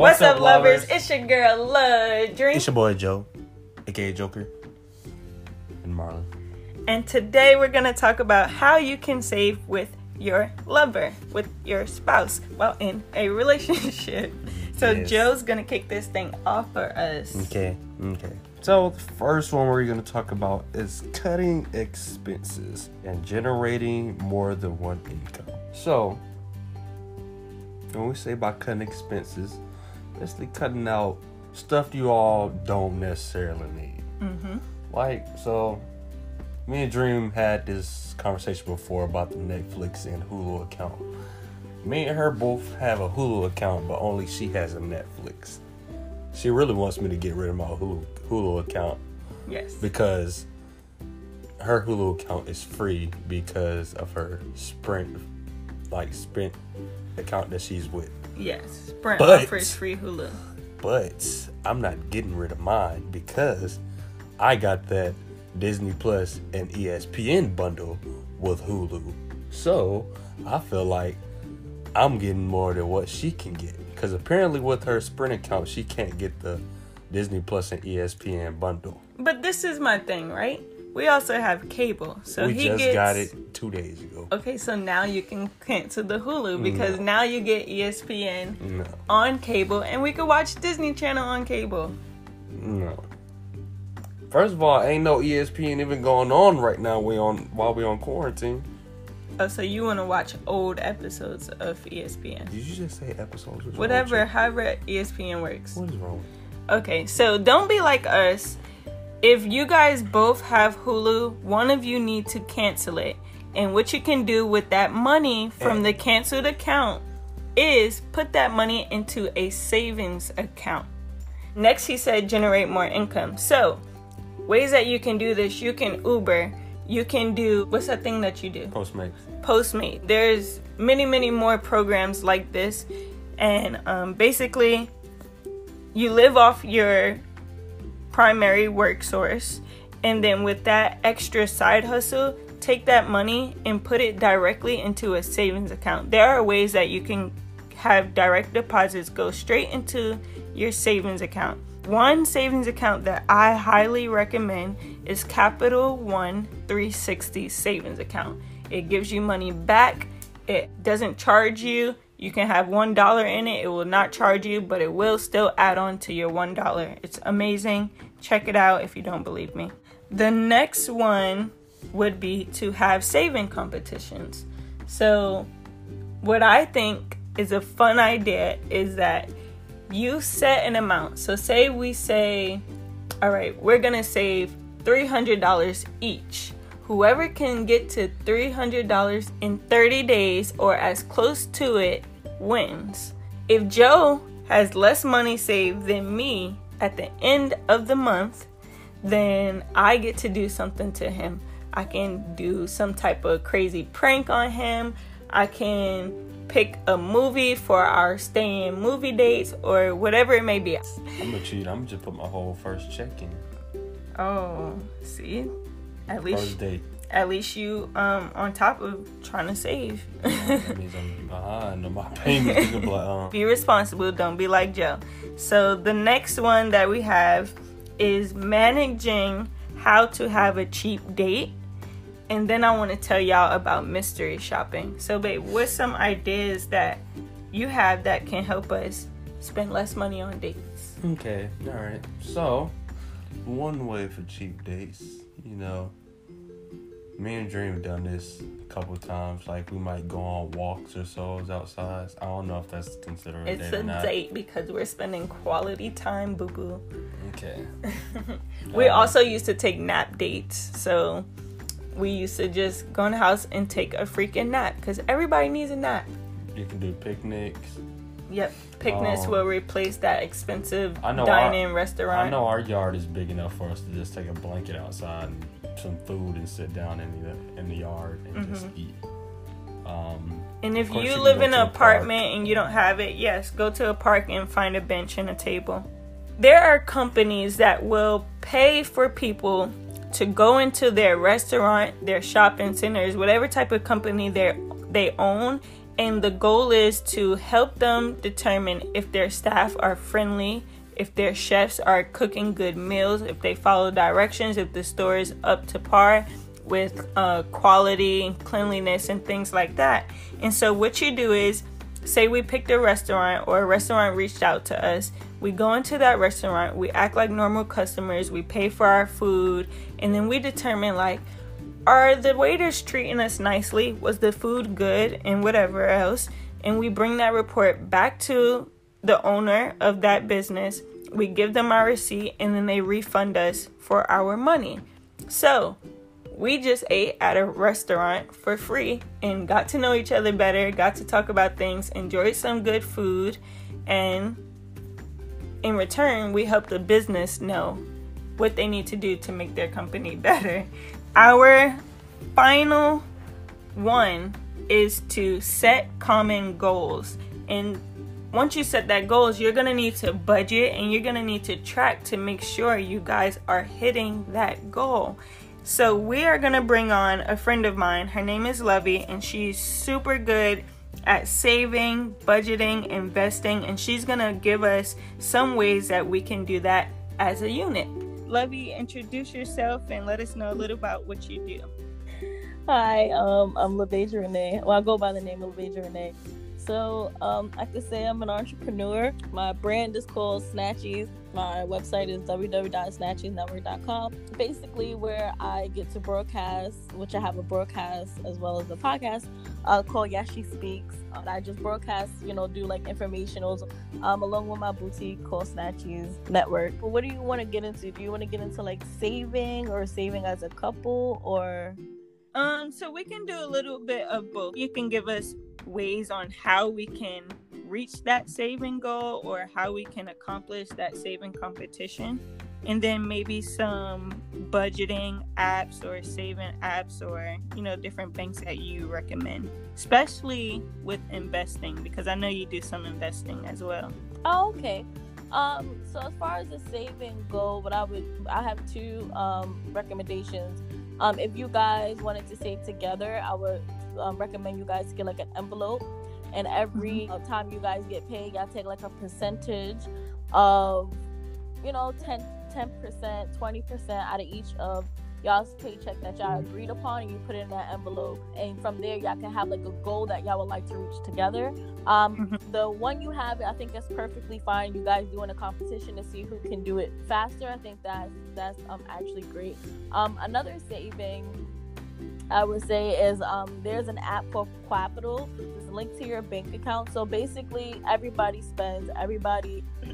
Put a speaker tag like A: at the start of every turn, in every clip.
A: What's, up, lovers? It's your girl, Love Dream.
B: It's your boy Joe, aka Joker, and Marlon.
A: And today we're going to talk about how you can save with your lover, with your spouse, while in a relationship. So
B: Yes.
A: Joe's going to kick this thing off for us.
B: Okay, okay. So the first one we're gonna talk about is cutting expenses and generating more than one income. So when we say by cutting expenses, basically cutting out stuff you all don't necessarily need.
A: Mm-hmm.
B: Like so, me and Dream had this conversation before about the Netflix and Hulu account. Me and her both have a Hulu account, but only she has a Netflix. She really wants me to get rid of my Hulu, Hulu account
A: Yes.
B: because her Hulu account is free because of her Sprint, like Sprint account that she's with.
A: Yes. Sprint
B: But-
A: offers free Hulu.
B: But I'm not getting rid of mine because I got that Disney Plus and ESPN bundle with Hulu. So I feel like I'm getting more than what she can get. Because apparently, with her Sprint account, she can't get the Disney Plus and ESPN bundle.
A: But this is my thing, right? We also have cable. So
B: we
A: he
B: just
A: gets
B: got it two days ago.
A: Okay, so now you can cancel the Hulu because now you get ESPN
B: No,
A: on cable and we can watch Disney Channel on cable.
B: no. First of all, ain't no ESPN even going on right now. We on while we on quarantine.
A: Oh, so you want to watch old episodes of ESPN?
B: Did you just say episodes?
A: Whatever, however ESPN works.
B: What is wrong?
A: Okay, so don't be like us. If you guys both have Hulu, one of you need to cancel it. And what you can do with that money from the canceled account is put that money into a savings account. Next, he said generate more income. So, ways that you can do this you can Uber, you can do what's that thing that you do?
B: Postmates.
A: Postmate. There's many, many more programs like this, and um, basically, you live off your primary work source, and then with that extra side hustle, take that money and put it directly into a savings account. There are ways that you can have direct deposits go straight into your savings account. One savings account that I highly recommend is Capital One 360 savings account. It gives you money back. It doesn't charge you. You can have one dollar in it. It will not charge you, but it will still add on to your one dollar. It's amazing. Check it out if you don't believe me. The next one would be to have saving competitions. So, what I think is a fun idea is that you set an amount. So, say we say, all right, we're gonna save $300 each. Whoever can get to $300 in 30 days or as close to it wins. If Joe has less money saved than me at the end of the month, then I get to do something to him. I can do some type of crazy prank on him. I can pick a movie for our stay in movie dates or whatever it may be.
B: I'm gonna cheat. I'm gonna just put my whole first check in.
A: Oh, see? At least
B: First date.
A: At least you um on top of trying to save.
B: That means I'm behind on my payments. Be like, uh,
A: be responsible, don't be like Joe. So the next one that we have is managing how to have a cheap date. And then I want to tell y'all about mystery shopping. So babe, what's some ideas that you have that can help us spend less money on dates?
B: okay, all right. So, one way for cheap dates, you know, me and Dream have done this a couple times. Like we might go on walks or so outside. I don't know if that's considered a
A: It's
B: date or
A: a
B: not.
A: date because we're spending quality time, boo boo.
B: Okay.
A: We
B: Um,
A: also used to take nap dates. So we used to just go in the house and take a freaking nap because everybody needs a nap.
B: You can do picnics.
A: Yep. Picnics
B: Oh.
A: will replace that expensive
B: I know
A: dine-in restaurant.
B: I know our yard is big enough for us to just take a blanket outside and some food and sit down in the in the yard and just eat. Um,
A: And if you
B: you
A: live in an
B: a park.
A: apartment and you don't have it, yes, go to a park and find a bench and a table. There are companies that will pay for people to go into their restaurant, their shopping centers, whatever type of company they they own, And the goal is to help them determine if their staff are friendly, if their chefs are cooking good meals, if they follow directions, if the store is up to par with uh, quality and cleanliness and things like that. And so, what you do is say we picked a restaurant or a restaurant reached out to us. We go into that restaurant, we act like normal customers, we pay for our food, and then we determine like, are the waiters treating us nicely? Was the food good and whatever else? And we bring that report back to the owner of that business. We give them our receipt and then they refund us for our money. So, we just ate at a restaurant for free and got to know each other better, got to talk about things, enjoyed some good food, and in return, we helped the business know what they need to do to make their company better. Our final one is to set common goals. And once you set that goals, you're going to need to budget and you're going to need to track to make sure you guys are hitting that goal. So we are going to bring on a friend of mine. Her name is Lovey, and she's super good at saving, budgeting, investing, and she's going to give us some ways that we can do that as a unit. Lovey, introduce yourself and let us know a little about what you do.
C: Hi, um, I'm LaVeja Renee. Well, I go by the name of LaVeja Renee. So um, I could say I'm an entrepreneur. My brand is called Snatchies. My website is www.snatchiesnetwork.com. Basically, where I get to broadcast, which I have a broadcast as well as a podcast uh, called Yes She Speaks. Uh, I just broadcast, you know, do like informationals um, along with my boutique called Snatchies Network. But what do you want to get into? Do you want to get into like saving or saving as a couple or?
A: Um, so we can do a little bit of both. You can give us ways on how we can reach that saving goal or how we can accomplish that saving competition. And then maybe some budgeting apps or saving apps or you know different banks that you recommend especially with investing because i know you do some investing as well.
C: Oh, okay. Um so as far as the saving goal what i would i have two um recommendations um if you guys wanted to save together i would um, recommend you guys get like an envelope and every mm-hmm. time you guys get paid y'all take like a percentage of you know 10 10% 20% out of each of y'all's paycheck that y'all agreed upon and you put it in that envelope and from there y'all can have like a goal that y'all would like to reach together um mm-hmm. the one you have i think that's perfectly fine you guys doing a competition to see who can do it faster i think that's that's um actually great um another saving I would say is um, there's an app called Qapital. It's linked to your bank account. So basically, everybody spends. Everybody,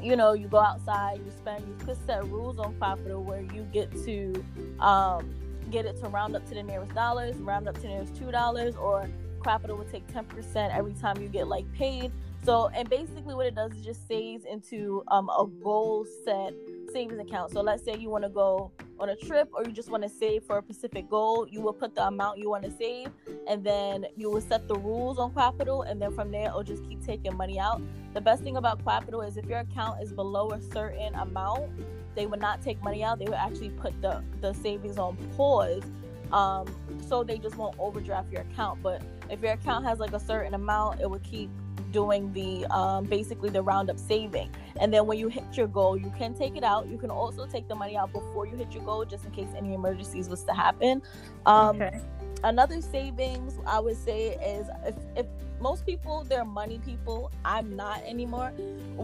C: you know, you go outside, you spend. You could set rules on Qapital where you get to um, get it to round up to the nearest dollars, round up to the nearest two dollars, or Qapital would take ten percent every time you get like paid. So, and basically, what it does is just saves into um, a goal set savings account. So, let's say you want to go on a trip or you just want to save for a specific goal, you will put the amount you want to save and then you will set the rules on Qapital and then from there it'll just keep taking money out. The best thing about Qapital is if your account is below a certain amount, they would not take money out. They would actually put the, the savings on pause. Um, so they just won't overdraft your account. But if your account has like a certain amount, it would keep doing the um, basically the roundup saving. And then when you hit your goal you can take it out. You can also take the money out before you hit your goal just in case any emergencies was to happen. Um, okay. another savings i would say is if, if most people they're money people. I'm not anymore.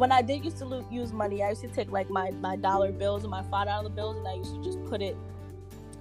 C: When i did used to use money i used to take like my my dollar bills and my five dollar bills and i used to just put it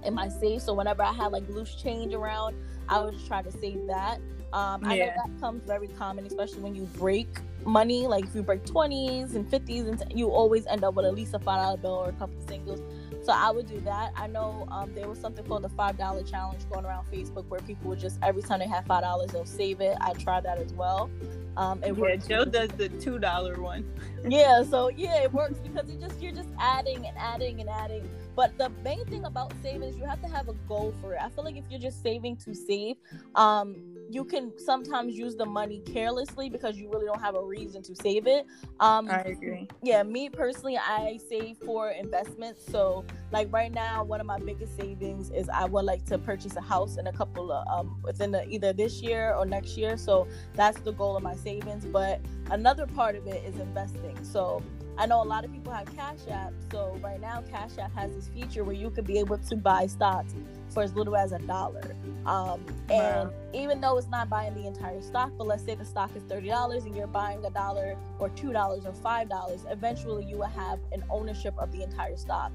C: in my safe. So whenever i had like loose change around i would just try to save that um, I yeah. know that comes very common, especially when you break money. Like if you break 20s and 50s, and t- you always end up with at least a five dollar bill or a couple of singles. So I would do that. I know um, there was something called the five dollar challenge going around Facebook where people would just every time they have five dollars they'll save it. I tried that as well. Um, it
A: Yeah,
C: works
A: Joe does the two dollar one.
C: yeah so yeah it works because it just you're just adding and adding and adding but the main thing about saving is you have to have a goal for it i feel like if you're just saving to save um you can sometimes use the money carelessly because you really don't have a reason to save it. Um
A: I agree.
C: yeah me personally i save for investments. So like right now one of my biggest savings is i would like to purchase a house in a couple of um within the, either this year or next year. So that's the goal of my savings. But another part of it is investing. So I know a lot of people have Cash App. So right now, Cash App has this feature where you could be able to buy stocks for as little as a dollar. Um, and
A: Wow.
C: even though it's not buying the entire stock, but let's say the stock is thirty dollars and you're buying a dollar or two dollars or five dollars, eventually you will have an ownership of the entire stock.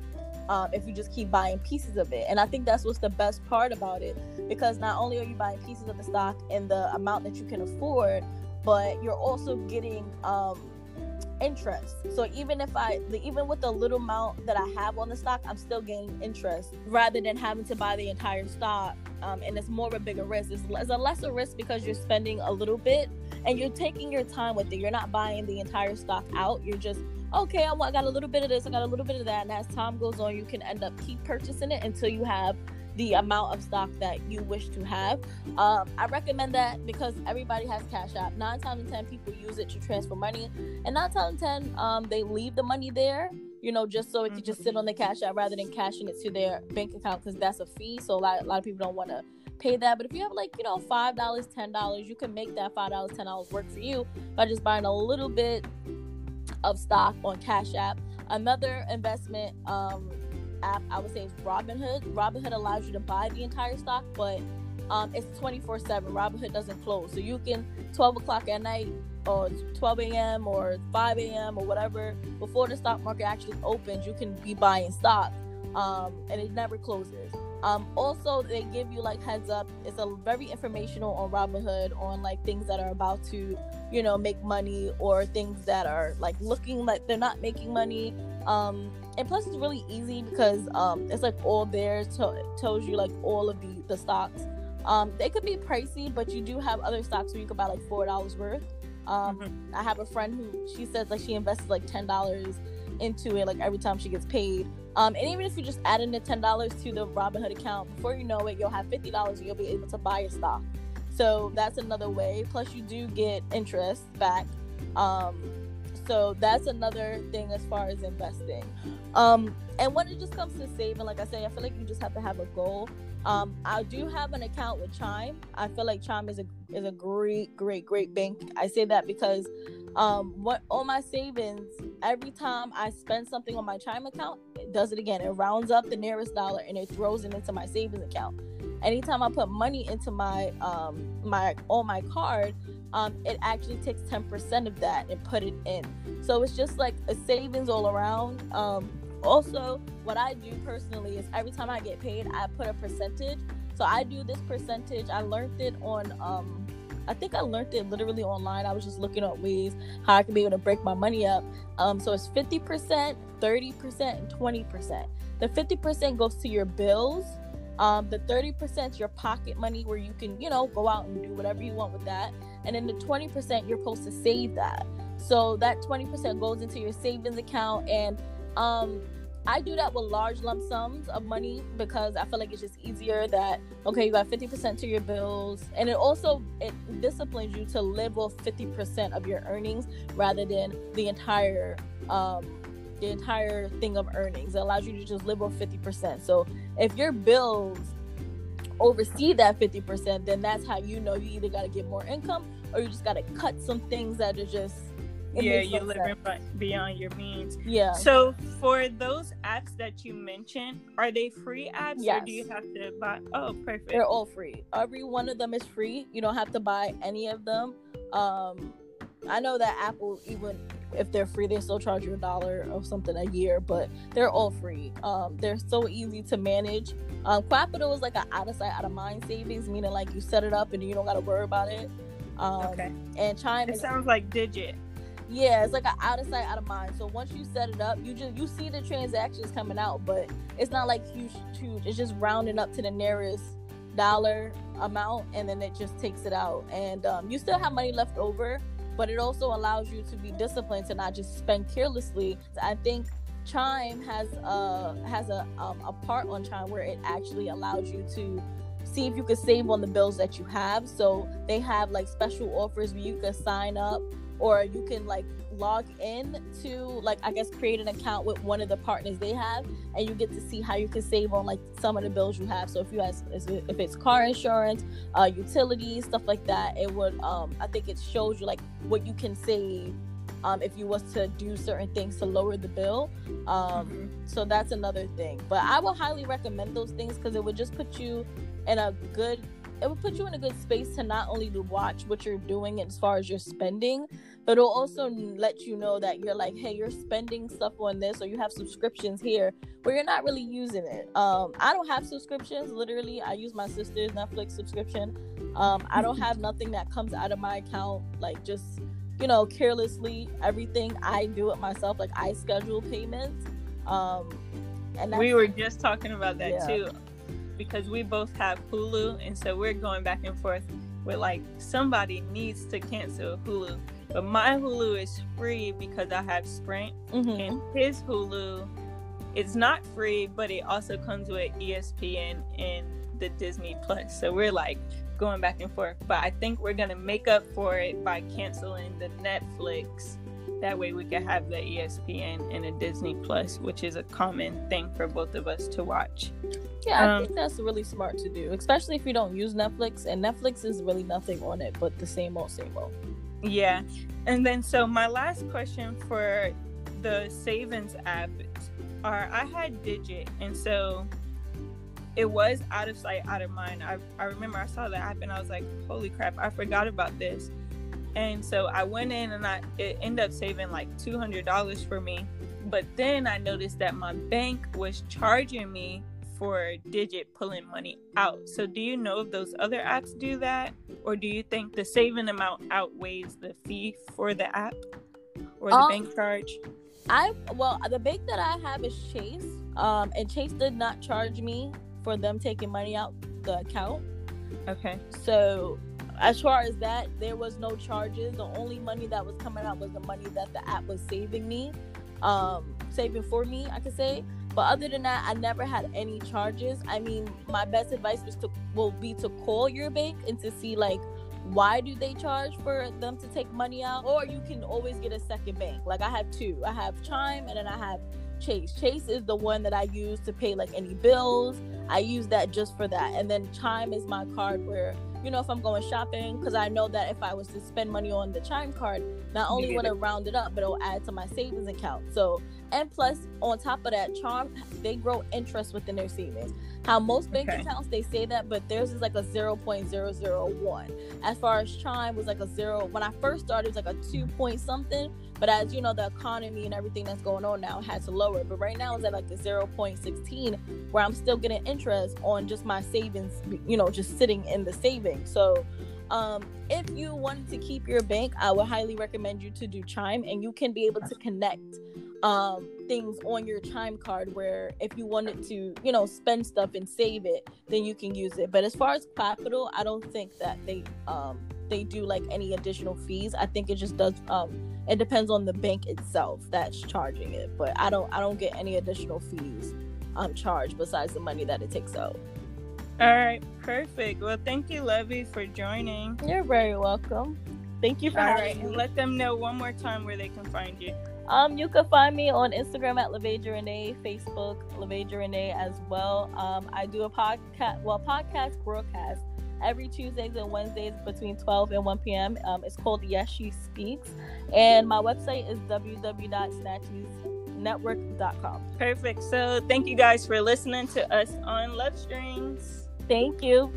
C: Um, if you just keep buying pieces of it, and I think that's what's the best part about it, because not only are you buying pieces of the stock in the amount that you can afford, but you're also getting um, interest. So even if I, even with the little amount that I have on the stock, I'm still gaining interest rather than having to buy the entire stock. Um, and it's more of a bigger risk. It's, it's a lesser risk because you're spending a little bit and you're taking your time with it. You're not buying the entire stock out. You're just okay. I got a little bit of this. I got a little bit of that. And as time goes on, you can end up keep purchasing it until you have the amount of stock that you wish to have. Um, I recommend that because everybody has Cash App. Nine times in ten, people use it to transfer money, and nine times in ten, um, they leave the money there. You know, just so it can just sit on the Cash App rather than cashing it to their bank account because that's a fee. So a lot, a lot of people don't want to pay that. But if you have like you know five dollars, ten dollars, you can make that five dollars, ten dollars work for you by just buying a little bit of stock on Cash App. Another investment um, app I would say is Robinhood. Robinhood allows you to buy the entire stock, but um, it's 24 7. Robinhood doesn't close. So you can 12 o'clock at night or 12 a.m. or 5 a.m. or whatever, before the stock market actually opens, you can be buying stock um, and it never closes. Um, also, they give you like heads up. It's a very informational on Robinhood on like things that are about to, you know, make money or things that are like looking like they're not making money. Um, and plus, it's really easy because um, it's like all there. So it tells you like all of the the stocks. Um, they could be pricey, but you do have other stocks where you could buy like four dollars worth. Um, I have a friend who she says like she invests like ten dollars into it like every time she gets paid. Um, and even if you just add in the ten dollars to the Robinhood account, before you know it, you'll have fifty dollars and you'll be able to buy a stock. So that's another way. Plus, you do get interest back. So that's another thing as far as investing. Um, and when it just comes to saving, like I say, I feel like you just have to have a goal. Um, I do have an account with Chime. I feel like Chime is a is a great, great, great bank. I say that because um, what all my savings, every time I spend something on my Chime account, it does it again. It rounds up the nearest dollar and it throws it into my savings account. Anytime I put money into my um my on my card, um, it actually takes 10% of that and put it in. So it's just like a savings all around. Um, also, what I do personally is every time I get paid, I put a percentage. So I do this percentage. I learned it on, um, I think I learned it literally online. I was just looking up ways how I can be able to break my money up. Um, so it's 50%, 30%, and 20%. The 50% goes to your bills. Um, the 30% is your pocket money where you can, you know, go out and do whatever you want with that. And then the 20%, you're supposed to save that. So that 20% goes into your savings account. And um, I do that with large lump sums of money because I feel like it's just easier that, okay, you got 50% to your bills. And it also, it disciplines you to live off 50% of your earnings rather than the entire, um, the entire thing of earnings. It allows you to just live off 50%. So if your bills oversee that 50%, then that's how you know you either got to get more income or you just got to cut some things that are just.
A: yeah, you're living
C: sense.
A: beyond your means.
C: Yeah.
A: So for those apps that you mentioned, are they free apps or do you have to buy? Oh, perfect.
C: They're all free. Every one of them is free. You don't have to buy any of them. Um, I know that Apple, even if they're free, they still charge you a dollar or something a year, but they're all free. Um, they're so easy to manage. Um, Qapital is like an out of sight, out of mind savings, meaning like you set it up and you don't got to worry about it. Um,
A: Okay.
C: And Chime
A: It
C: is
A: sounds like Digit.
C: yeah, it's like an out of sight, out of mind. So once you set it up, you just you see the transactions coming out, but it's not like huge, huge. It's just rounding up to the nearest dollar amount, and then it just takes it out. And um, you still have money left over. But it also allows you to be disciplined to not just spend carelessly. I think Chime has a has a um, a part on Chime where it actually allows you to see if you can save on the bills that you have. So they have like special offers where you can sign up or you can like log in to like I guess create an account with one of the partners they have and you get to see how you can save on like some of the bills you have. So if you have if it's car insurance, uh utilities, stuff like that, it would um I think it shows you like what you can save um, if you was to do certain things to lower the bill. Um, mm-hmm. So that's another thing. But I would highly recommend those things because it would just put you in a good it will put you in a good space to not only to watch what you're doing as far as your spending, but it'll also let you know that you're like, hey, you're spending stuff on this, or you have subscriptions here where you're not really using it. Um, I don't have subscriptions. Literally, I use my sister's Netflix subscription. Um, I don't have nothing that comes out of my account, like just you know, carelessly. Everything I do it myself. Like I schedule payments. Um,
A: and we were just talking about that yeah. too because we both have Hulu, and so we're going back and forth with like somebody needs to cancel Hulu. But my Hulu is free because I have Sprint, mm-hmm. and his Hulu is not free, but it also comes with ESPN and the Disney Plus. So we're like going back and forth. But I think we're gonna make up for it by canceling the Netflix that way we can have the espn and a disney plus which is a common thing for both of us to watch.
C: Yeah i um, think that's really smart to do especially if you don't use netflix and netflix is really nothing on it but the same old same old.
A: Yeah and then so my last question for the savings app are i had digit and so it was out of sight out of mind. I, I remember i saw the app and i was like holy crap i forgot about this and so I went in and I it ended up saving like two hundred dollars for me. But then I noticed that my bank was charging me for Digit pulling money out. So do you know if those other apps do that? Or do you think the saving amount outweighs the fee for the app or the um, bank charge?
C: I well the bank that I have is Chase. Um and Chase did not charge me for them taking money out the account.
A: Okay.
C: So as far as that, there was no charges. The only money that was coming out was the money that the app was saving me, um, saving for me, I could say. But other than that, I never had any charges. I mean, my best advice was to will be to call your bank and to see like why do they charge for them to take money out, or you can always get a second bank. Like I have two. I have Chime and then I have Chase. Chase is the one that I use to pay like any bills. I use that just for that. And then Chime is my card where you know, if I'm going shopping, because I know that if I was to spend money on the Chime card, not only would it round it up, but it'll add to my savings account. So, and plus, on top of that, Chime, they grow interest within their savings. How most bank okay. accounts, they say that, but theirs is like a 0.001. As far as Chime was like a zero, when I first started, it was like a two point something. But as you know, the economy and everything that's going on now had to lower. But right now it's at like the 0.16 where I'm still getting interest on just my savings, you know, just sitting in the savings. So um, if you wanted to keep your bank, I would highly recommend you to do Chime and you can be able to connect um, things on your Chime card where if you wanted to, you know, spend stuff and save it, then you can use it. But as far as Qapital, I don't think that they um, they do like any additional fees. I think it just does um, it depends on the bank itself that's charging it but i don't i don't get any additional fees um charged besides the money that it takes out
A: all right perfect well thank you Lovey, for joining
C: you're very welcome thank you for all
A: having right. me let them know one more time where they can find you
C: um, you can find me on Instagram at Lavasia Renee, Facebook Lavasia Renee as well. Um, I do a podcast, well, podcast broadcast every Tuesdays and Wednesdays between 12 and 1 p.m. Um, it's called Yes She Speaks. And my website is www.snatchiesnetwork.com.
A: Perfect. So thank you guys for listening to us on Love Strings.
C: Thank you.